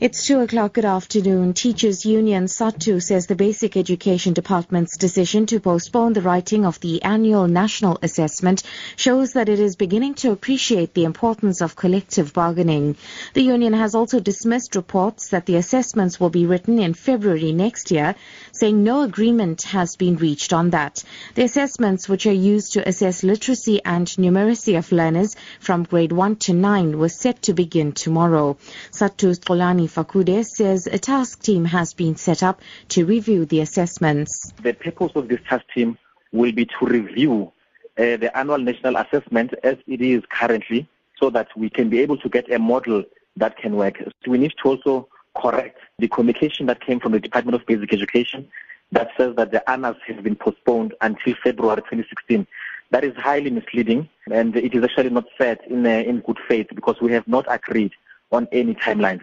It's 2 o'clock. Good afternoon. Teachers Union SADTU says the Basic Education Department's decision to postpone the writing of the annual national assessment shows that it is beginning to appreciate the importance of collective bargaining. The union has also dismissed reports that the assessments will be written in February next year, saying no agreement has been reached on that. The assessments, which are used to assess literacy and numeracy of learners from grade 1 to 9, were set to begin tomorrow. SADTU's Tolani Fakude says a task team has been set up to review the assessments. The purpose of this task team will be to review uh, the annual national assessment as it is currently so that we can be able to get a model that can work. So we need to also correct the communication that came from the Department of Basic Education that says that the ANAs has been postponed until February 2016. That is highly misleading and it is actually not set in, uh, in good faith because we have not agreed on any timelines.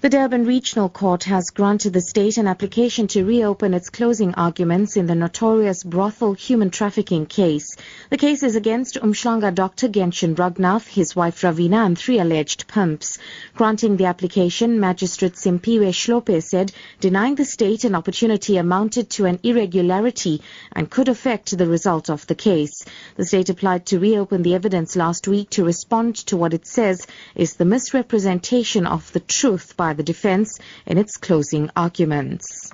The Durban Regional Court has granted the state an application to reopen its closing arguments in the notorious brothel human trafficking case. The case is against Umhlanga Dr. Genshin Ragnath, his wife Ravina, and three alleged pimps. Granting the application, Magistrate Simphiwe Hlophe said denying the state an opportunity amounted to an irregularity and could affect the result of the case. The state applied to reopen the evidence last week to respond to what it says is the misrepresentation of the truth by by the defense in its closing arguments.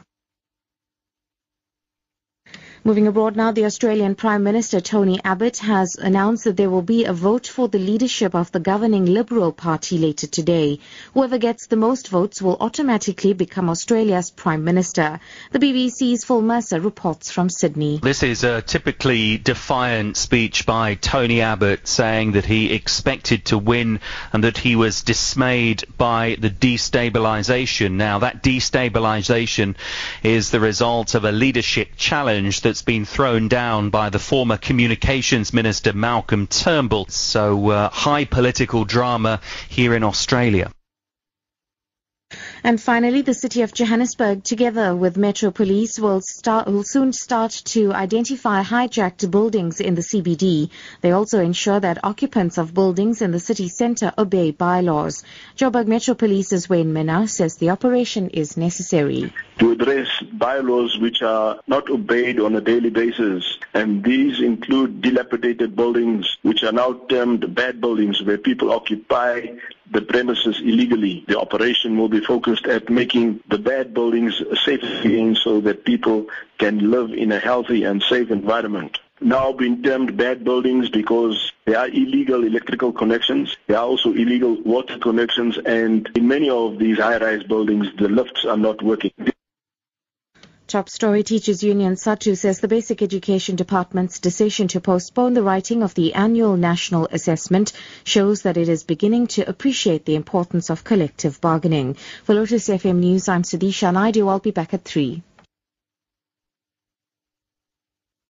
Moving abroad now, the Australian Prime Minister Tony Abbott has announced that there will be a vote for the leadership of the governing Liberal Party later today. Whoever gets the most votes will automatically become Australia's Prime Minister. The BBC's Phil Mercer reports from Sydney. This is a typically defiant speech by Tony Abbott saying that he expected to win and that he was dismayed by the destabilisation. Now, that destabilisation is the result of a leadership challenge that that's been thrown down by the former Communications Minister Malcolm Turnbull. So uh, high political drama here in Australia. And finally, the city of Johannesburg, together with Metro Police, will, start, will soon start to identify hijacked buildings in the CBD. They also ensure that occupants of buildings in the city centre obey bylaws. Joburg Metro Police's Wayne Minnaar says the operation is necessary. To address bylaws which are not obeyed on a daily basis, and these include dilapidated buildings which are now termed bad buildings where people occupy the premises illegally. The operation will be focused at making the bad buildings safe again so that people can live in a healthy and safe environment. Now being termed bad buildings because there are illegal electrical connections. There are also illegal water connections and in many of these high-rise buildings the lifts are not working. Top Story Teachers Union SADTU says the Basic Education Department's decision to postpone the writing of the annual national assessment shows that it is beginning to appreciate the importance of collective bargaining. For Lotus FM News, I'm Sudisha Naidu. I'll be back at 3.